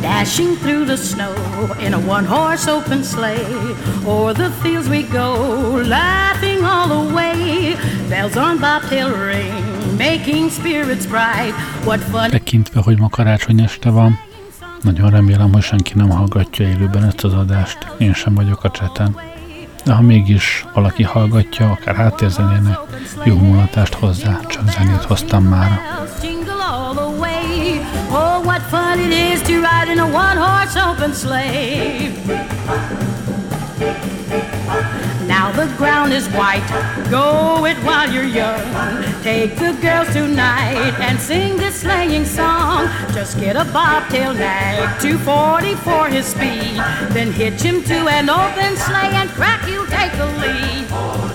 Dashing through the snow in a one horse open sleigh. O'er the fields we go, laughing all the way. Bells on bobtail ring, making spirits bright. What fun! Tekintve, hogy ma karácsony este van, nagyon remélem, hogy senki nem hallgatja élőben ezt az adást. Én sem vagyok a cseten. De ha mégis valaki hallgatja, akár háttérzenének, jó mulatást hozzá, csak zenét hoztam már. Oh, what fun it is in a one-horse open sleigh. Now the ground is white, go it while you're young. Take the girls tonight and sing this sleighing song. Just get a bobtail nag, 240 for his speed. Then hitch him to an open sleigh and crack, you'll take the lead.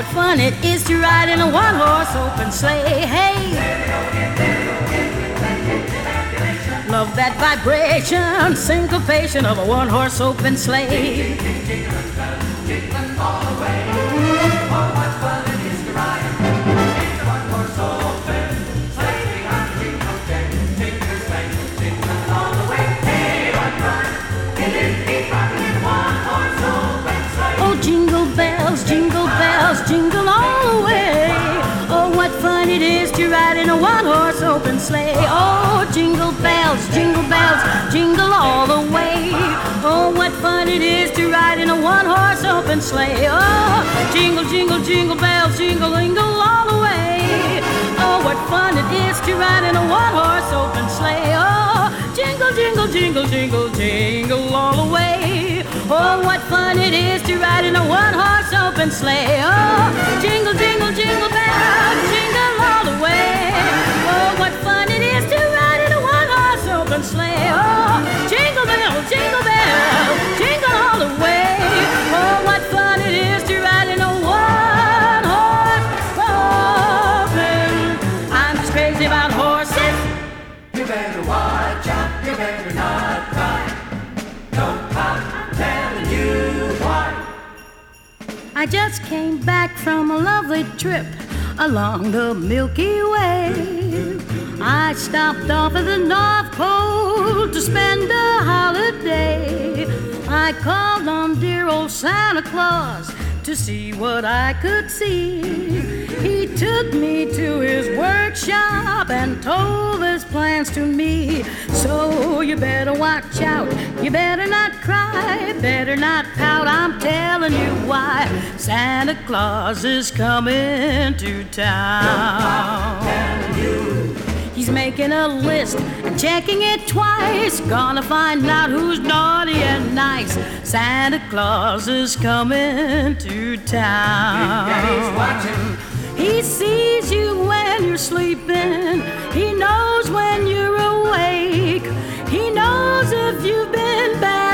But fun it is to ride in a one-horse open sleigh. Hey! Love that vibration, syncopation of a one horse open sleigh. Jingle all the way. Oh, what fun it is to ride in a one horse open sleigh. Oh, jingle bells, jingle bells, jingle all the way. Oh, what fun it is to ride in a one horse open sleigh. Oh, jingle, jingle, jingle bells, jingle, jingle all the way. Oh, what fun it is to ride in a one horse open sleigh. Oh, jingle, jingle, jingle, jingle, jingle all the way. Oh, what fun it is to ride in a one horse open sleigh. Oh, jingle, jingle, jingle bells, jingle all the way. Oh, what fun it is to ride in a one horse open sleigh. Oh, jingle bell, jingle bell, I just came back from a lovely trip along the Milky Way. I stopped off at the North Pole to spend a holiday. I called on dear old Santa Claus to see what I could see. He took me to his workshop and told his plans to me. So you better watch out, you better not cry, better not pout. I'm telling you why Santa Claus is coming to town. He's making a list and checking it twice. Gonna find out who's naughty and nice. Santa Claus is coming to town. Daddy's watching. He sees you when you're sleeping. He knows when you're awake. He knows if you've been bad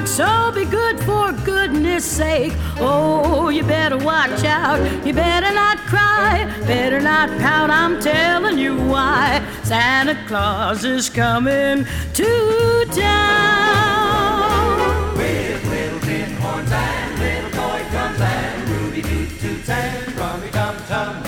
good. So be good for goodness sake. Oh, you better watch out. You better not cry. Better not pout. I'm telling you why. Santa Claus is coming to town. With little tin horns and little toy drums and Ruby toot toots and rummy tum tum.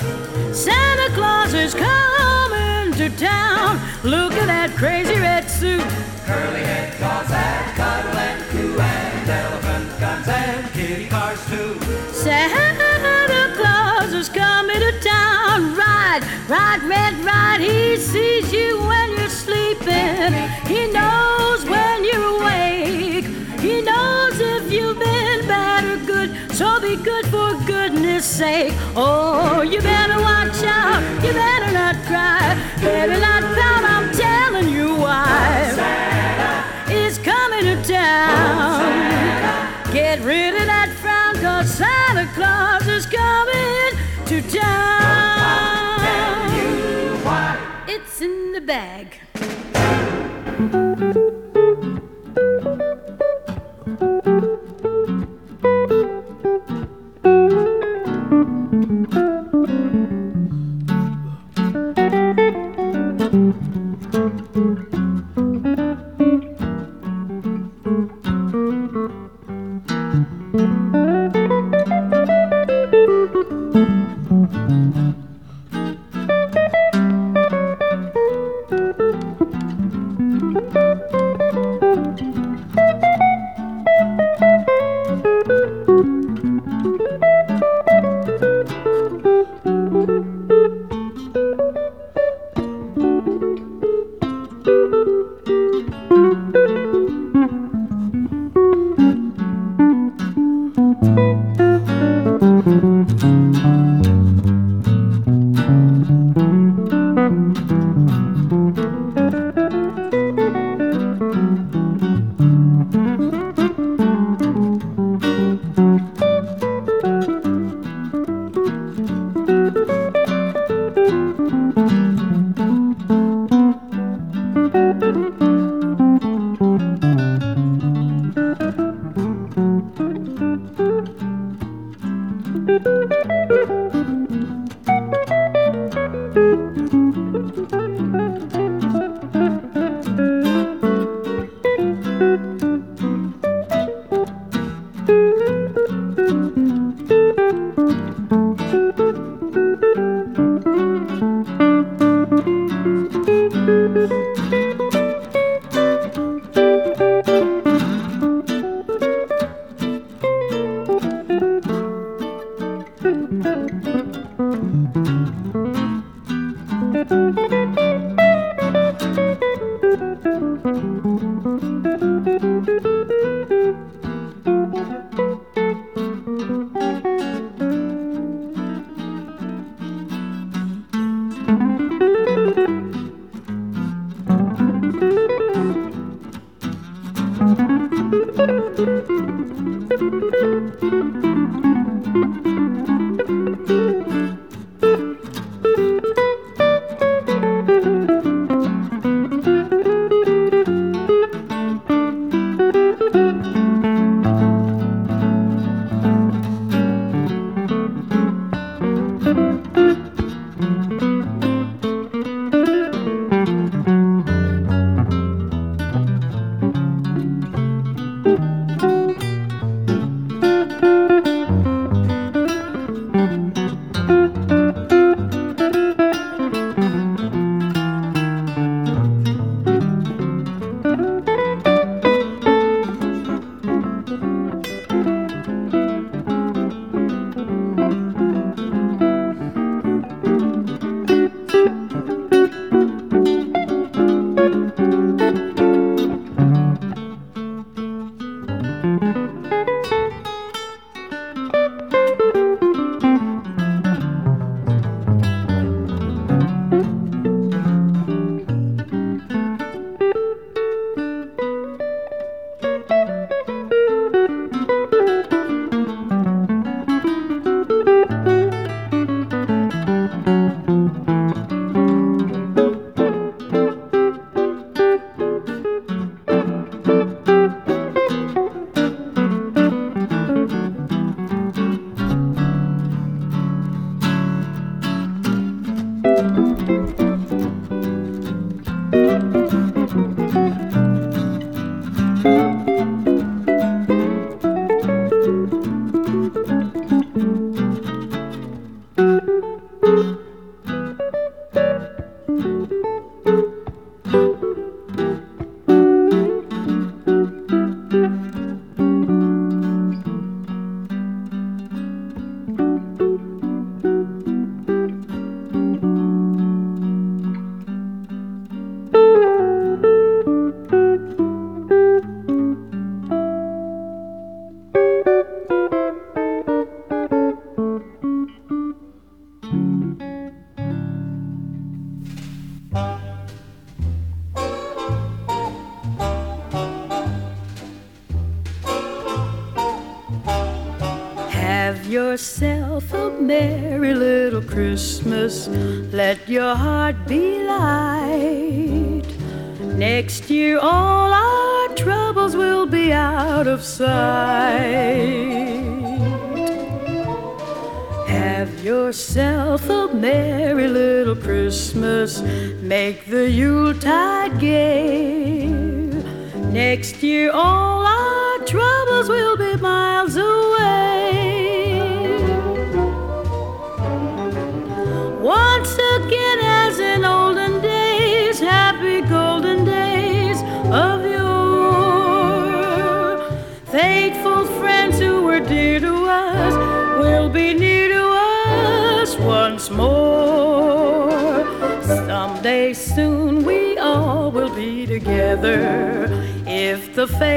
Santa Claus is coming to town. Look at that crazy red suit. Curly head dolls that cuddle and coo and elephant guns and kitty cars too. Santa Claus is coming to town. Ride, ride, red, ride. He sees you when you're sleeping. He knows when you're awake. He knows if you've been bad or good. So be good for goodness sake. Oh, you better watch out. You better not cry. Better not pout. down. Get rid of that frown, cause Santa Claus is coming to town. It's in the bag. thank you The face.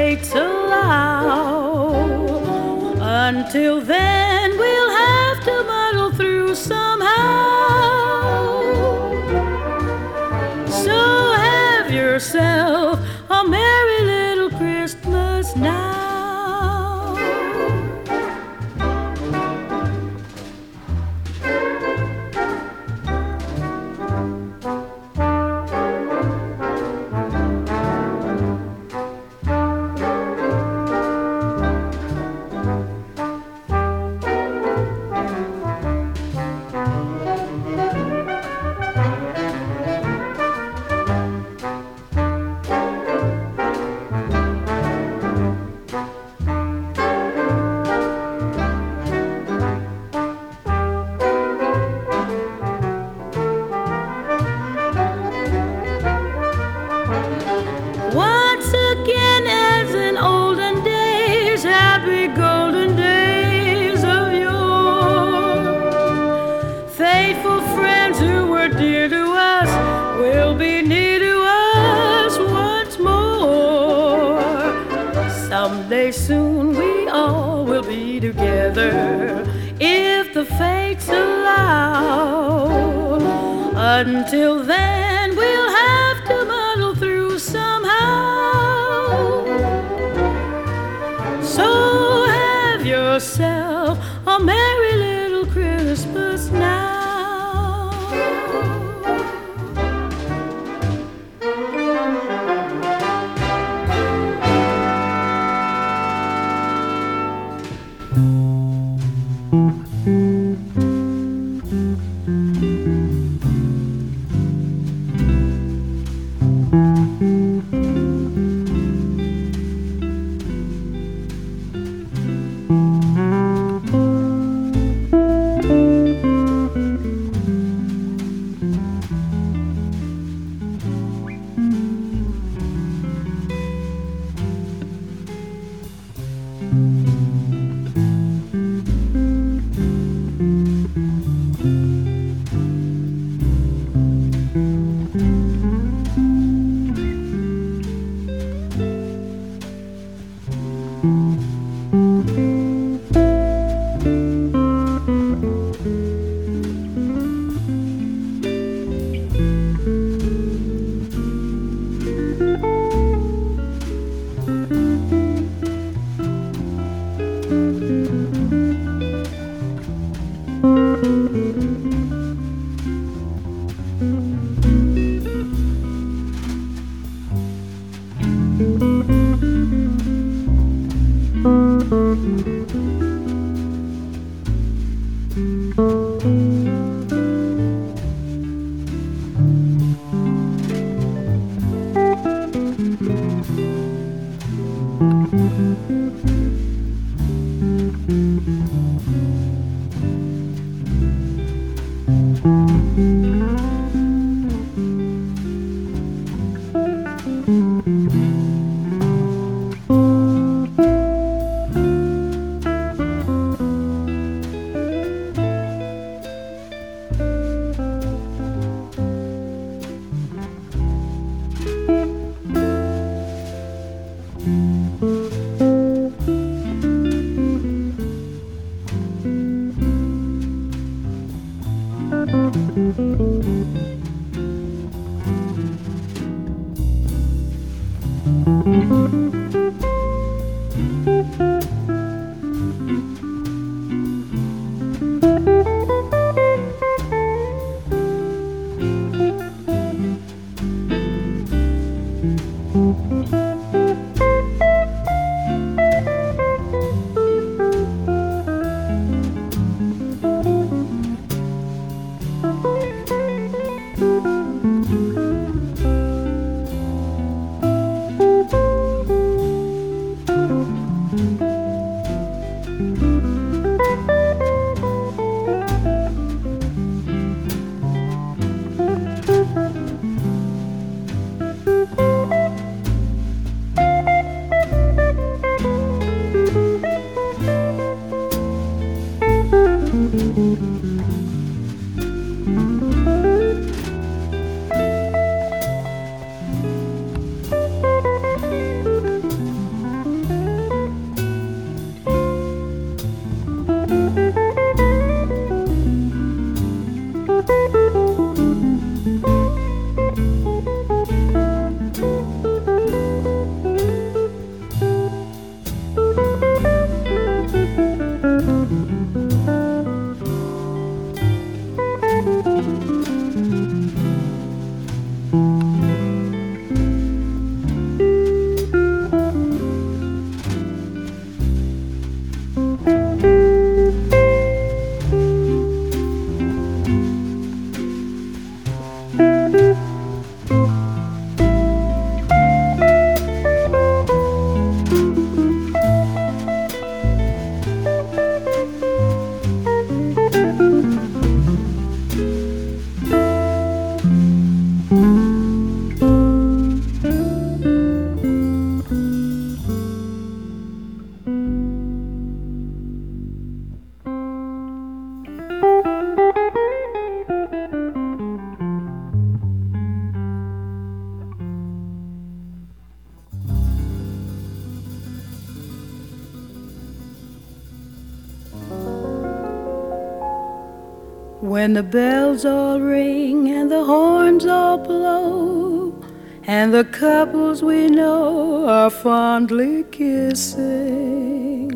When the bells all ring and the horns all blow, and the couples we know are fondly kissing,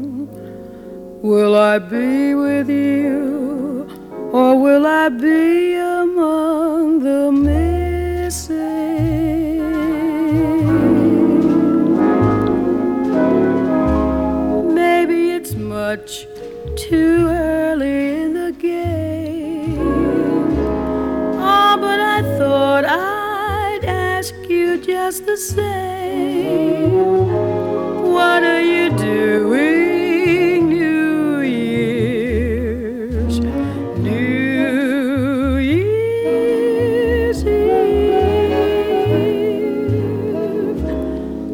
will I be with you or will I be among the missing? Maybe it's much too just the same. What are you doing, New Year's? New Year's Eve.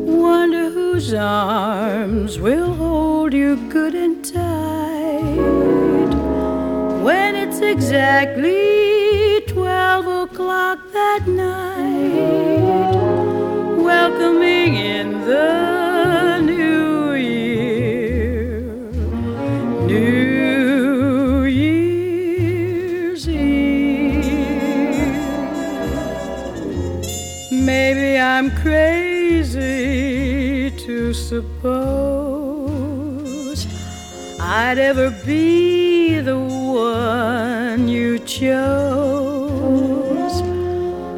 Wonder whose arms will hold you good and tight when it's exactly 12 o'clock that night. Suppose I'd ever be the one you chose.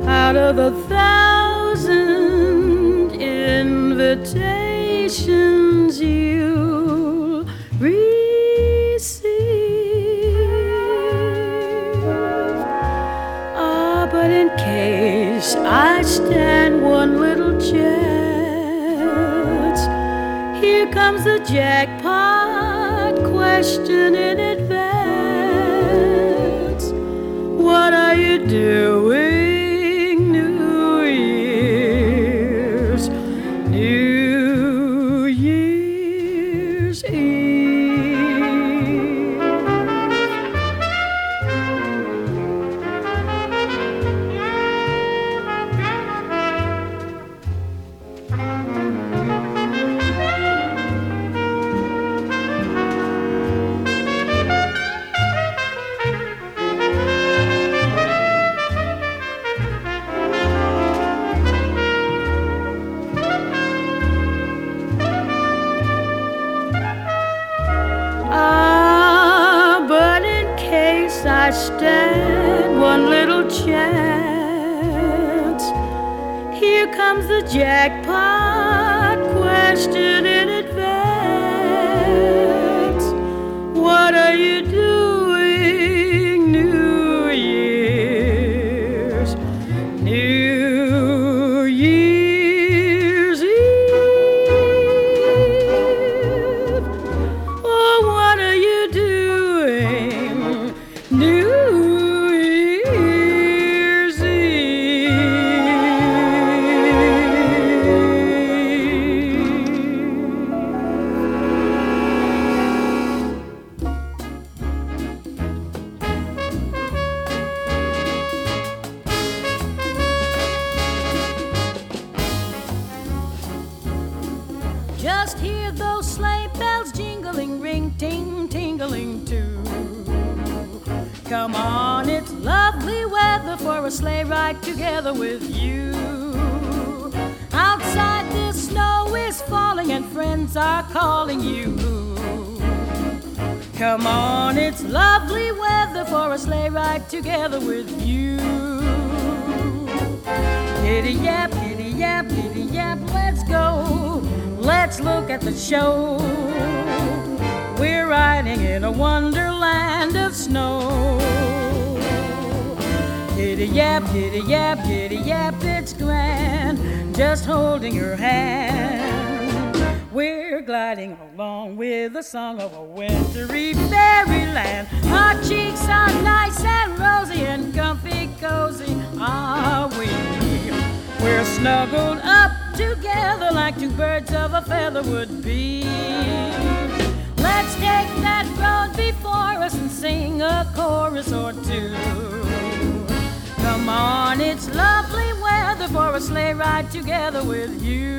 Out of the thousand invitations the jackpot question in advance. Comes the jackpot question in advance. What are you calling you. Come on, it's lovely weather for a sleigh ride together with you. Giddy yap, giddy yap, giddy yap, let's go. Let's look at the show. We're riding in a wonderland of snow. Giddy yap, giddy yap, giddy yap, it's grand. Just holding your hand. Gliding along with the song of a wintry fairyland. Our cheeks are nice and rosy and comfy cozy, are we? We're snuggled up together like two birds of a feather would be. Let's take that road before us and sing a chorus or two. Come on, it's lovely weather for a sleigh ride together with you.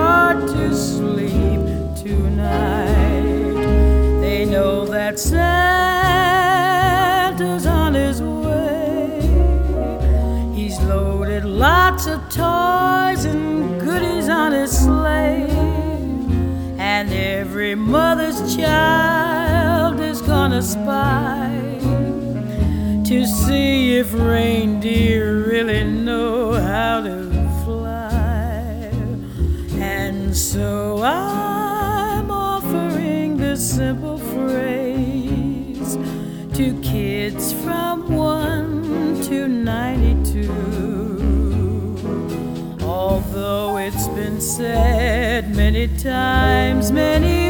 lots of toys and goodies on his sleigh. And every mother's child is gonna spy to see if reindeer really know how to said many times, many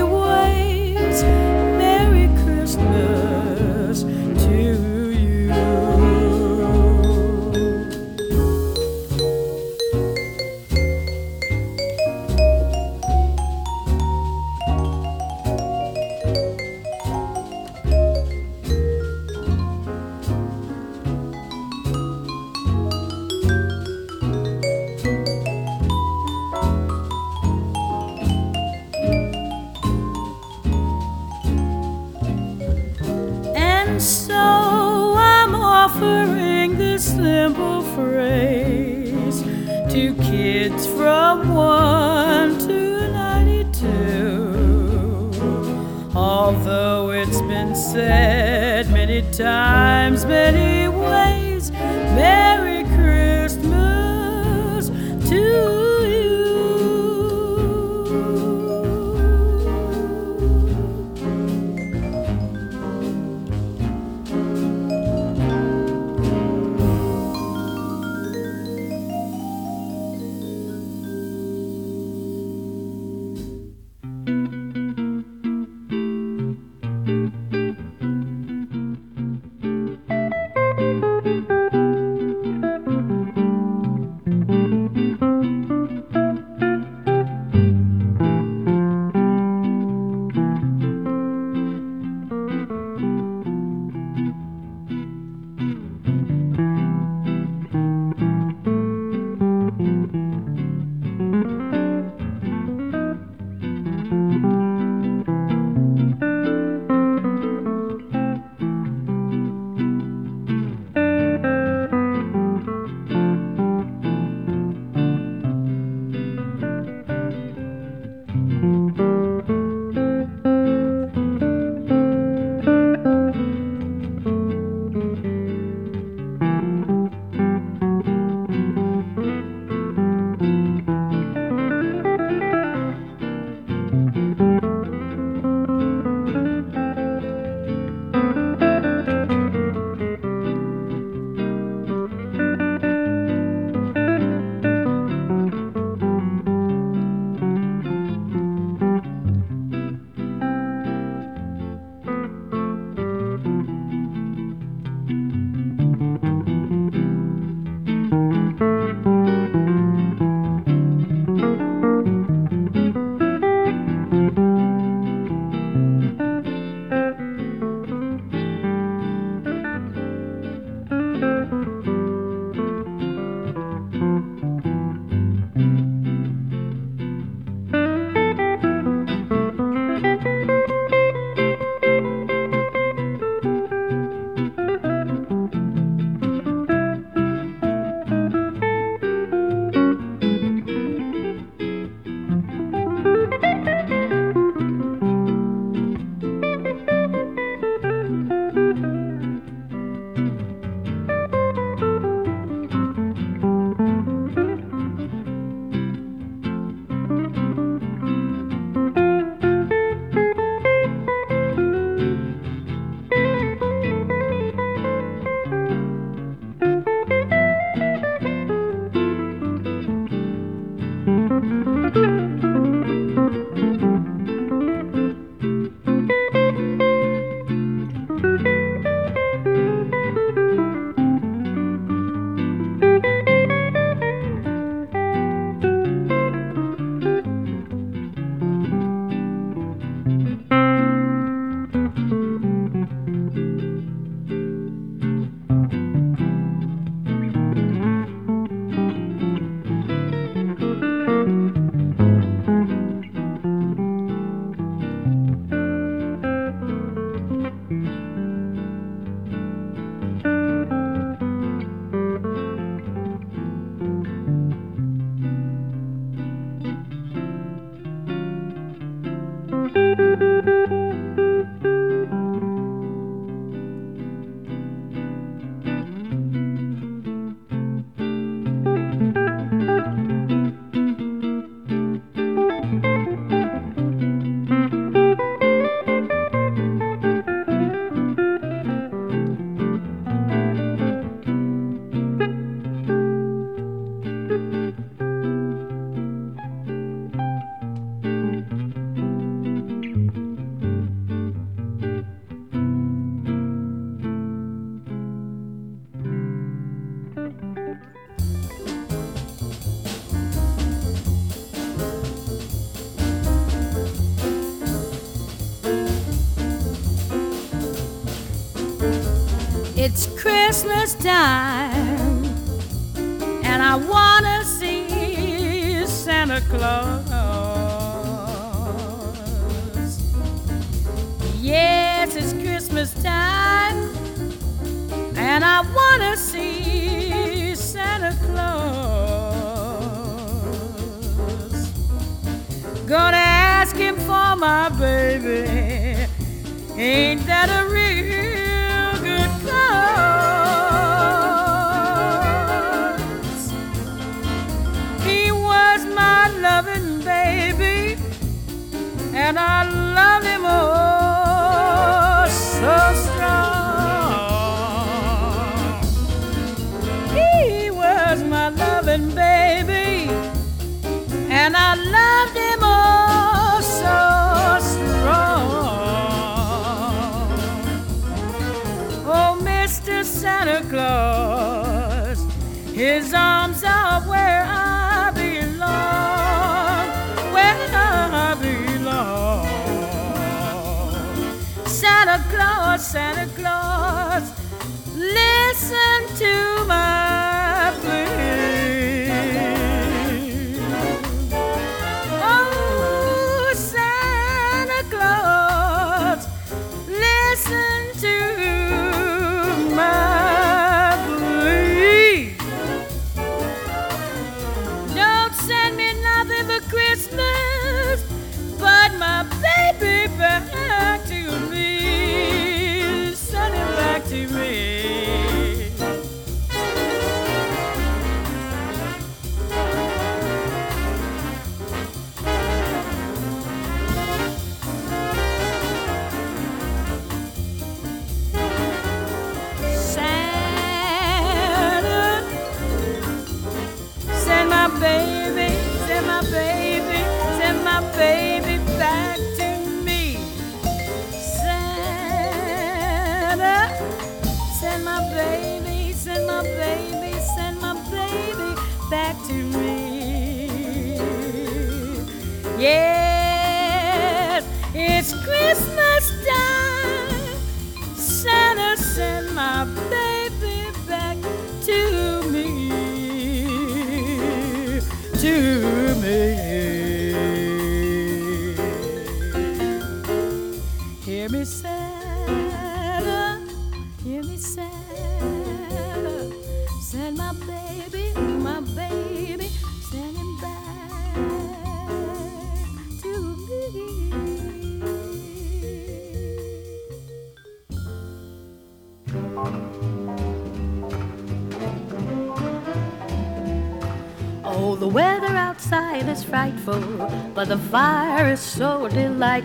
Santa Claus. Yes, it's Christmas time, and I wanna see Santa Claus. Gonna ask him for my baby. Ain't that a real and I love him oh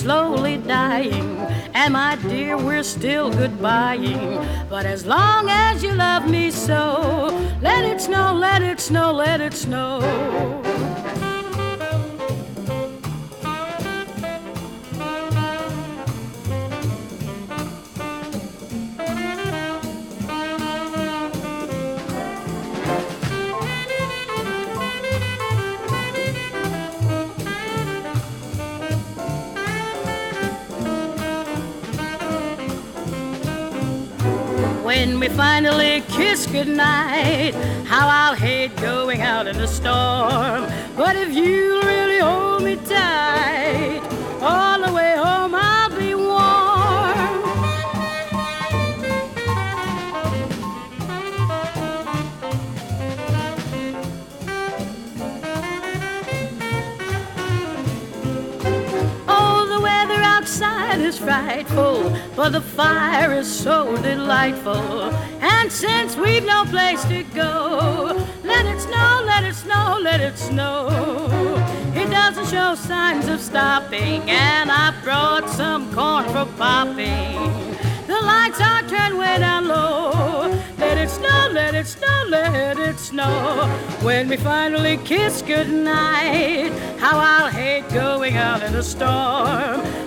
slowly dying, and my dear, we're still goodbying. But as long as you love me so, let it snow, let it snow, let it snow. Finally kiss goodnight, how I'll hate going out in the storm. But if you really hold me tight, all frightful, but the fire is so delightful. And since we've no place to go, let it snow, let it snow, let it snow. It doesn't show signs of stopping, and I've brought some corn for popping. The lights are turned way down low. Let it snow, let it snow, let it snow. When we finally kiss goodnight, how I'll hate going out in a storm.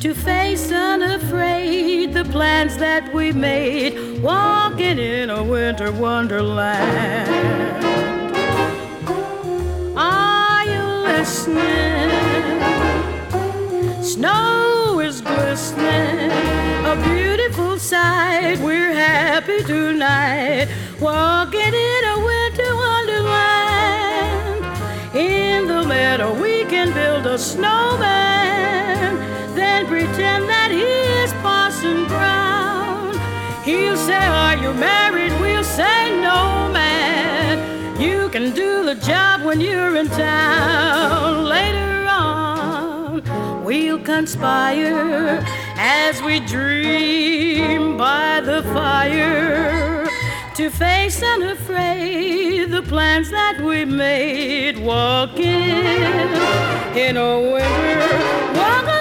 to face unafraid the plans that we made, walking in a winter wonderland. Are you listening? Snow is glistening, a beautiful sight. We're happy tonight, walking in a winter wonderland. In the meadow, we can build a snowman pretend that he is Parson Brown. He'll say, Are you married? We'll say, No, man. You can do the job when you're in town. Later on, we'll conspire as we dream by the fire to face unafraid the plans that we made walking in a winter wonderland.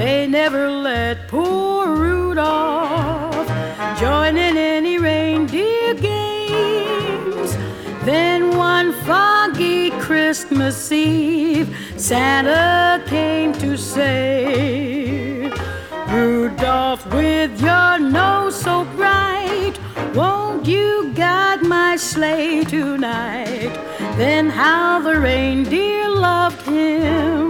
They never let poor Rudolph join in any reindeer games. Then one foggy Christmas Eve, Santa came to say, Rudolph, with your nose so bright, won't you guide my sleigh tonight? Then how the reindeer loved him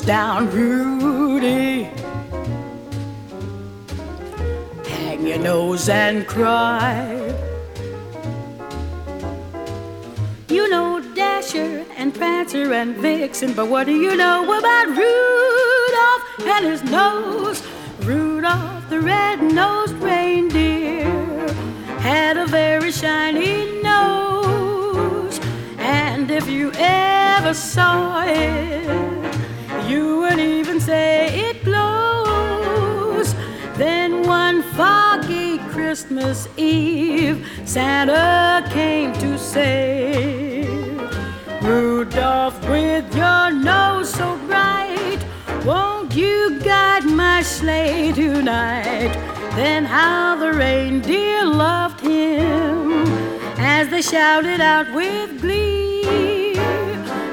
Down, Rudy. Hang your nose and cry. You know Dasher and Prancer and Vixen, but what do you know about Rudolph and his nose? Rudolph, the red-nosed reindeer, had a very shiny nose. And if you ever saw it, you would even say it glows. Then one foggy Christmas Eve, Santa came to say, Rudolph, with your nose so bright, won't you guide my sleigh tonight? Then how the reindeer loved him as they shouted out with glee.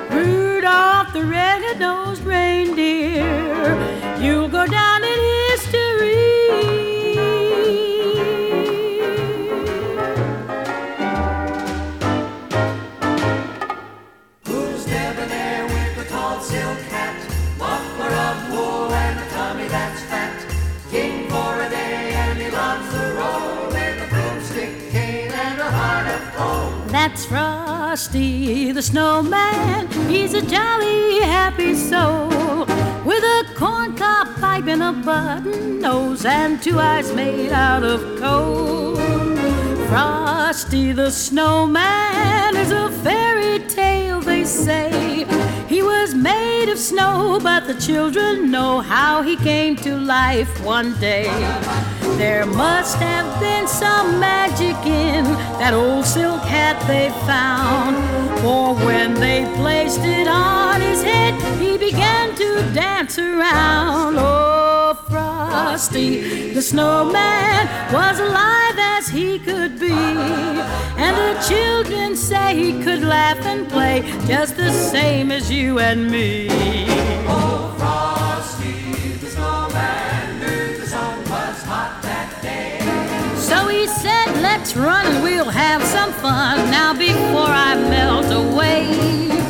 Rudolph the red-nosed reindeer, you'll go down in history. Who's debonair with the tall silk hat? Muffler of wool and a tummy that's fat. King for a day and he loves the roll with a broomstick cane and a heart of gold. That's Frosty the snowman. He's a jolly, happy soul with a corncob pipe and a button nose and two eyes made out of coal. Frosty the snowman is a fairy tale, they say. He was made of snow, but the children know how he came to life one day. There must have been some magic in that old silk hat they found. For when they placed it on his head, he began to dance around. Oh, Frosty, the snowman, was alive as he could be. And the children say he could laugh and play just the same as you and me. Let's run and we'll have some fun now before I melt away.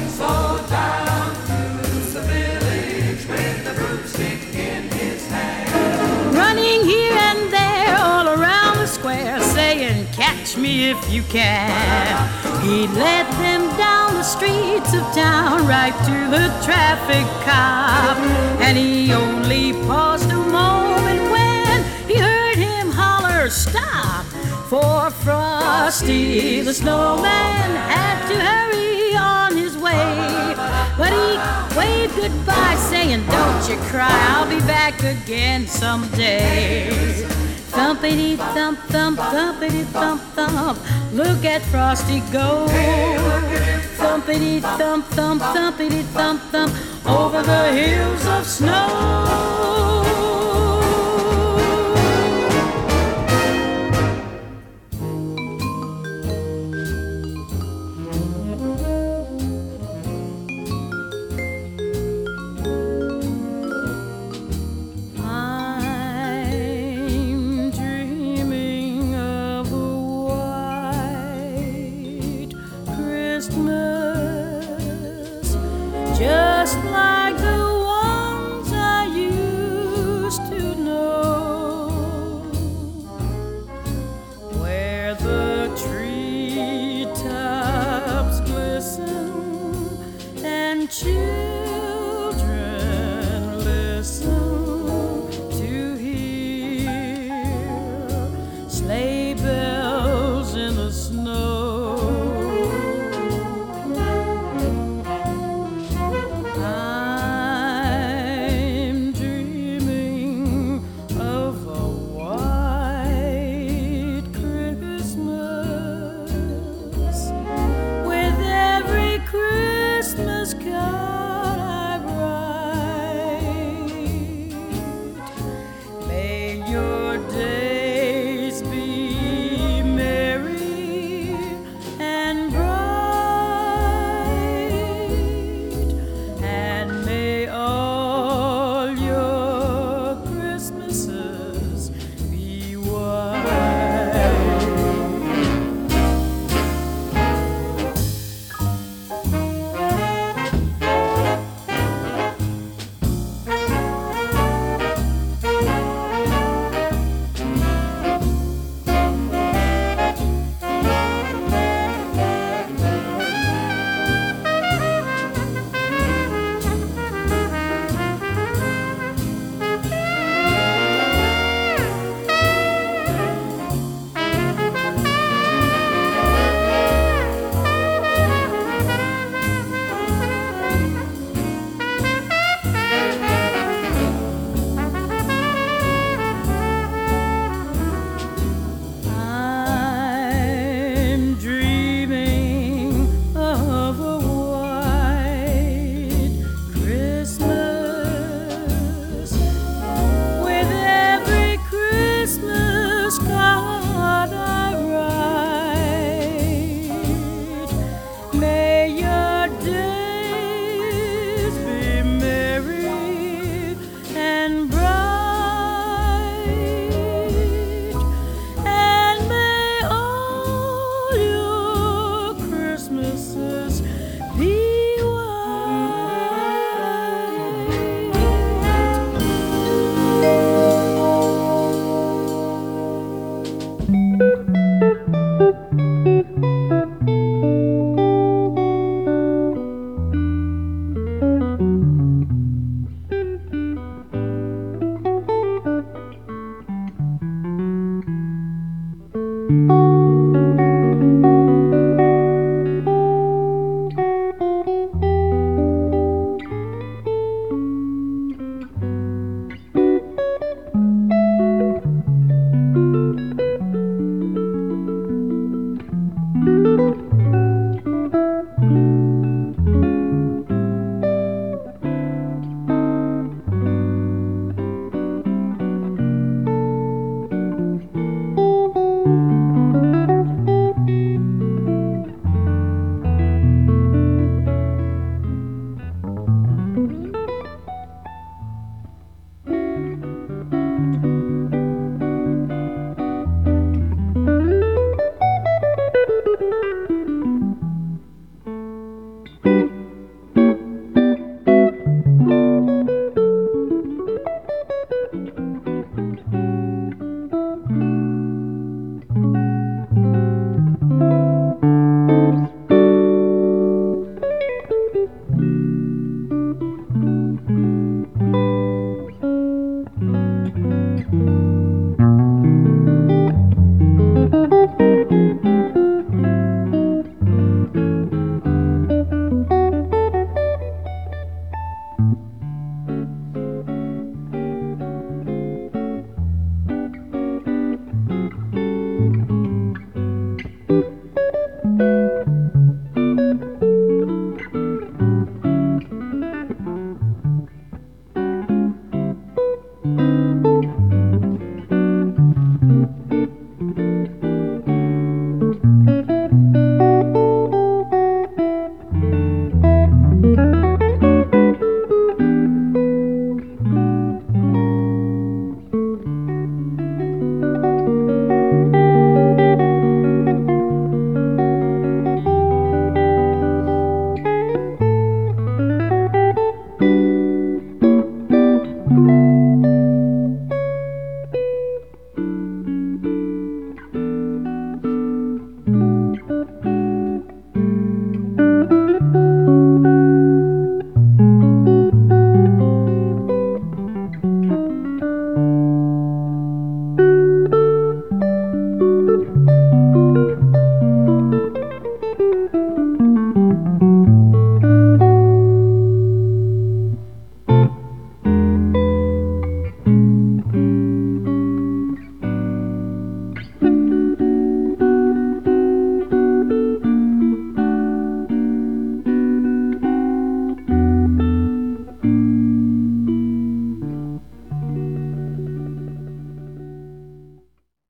So down through the village with the broomstick in his hand. Running here and there all around the square, saying, Catch me if you can. He led them down the streets of town right to the traffic cop. And he only paused For Frosty the snowman had to hurry on his way. But he waved goodbye, saying, Don't you cry, I'll be back again someday. Thumpity thump thump, thumpity thump thump. Look at Frosty go. Thumpity thump thump, thumpity thump thump. Over the hills of snow.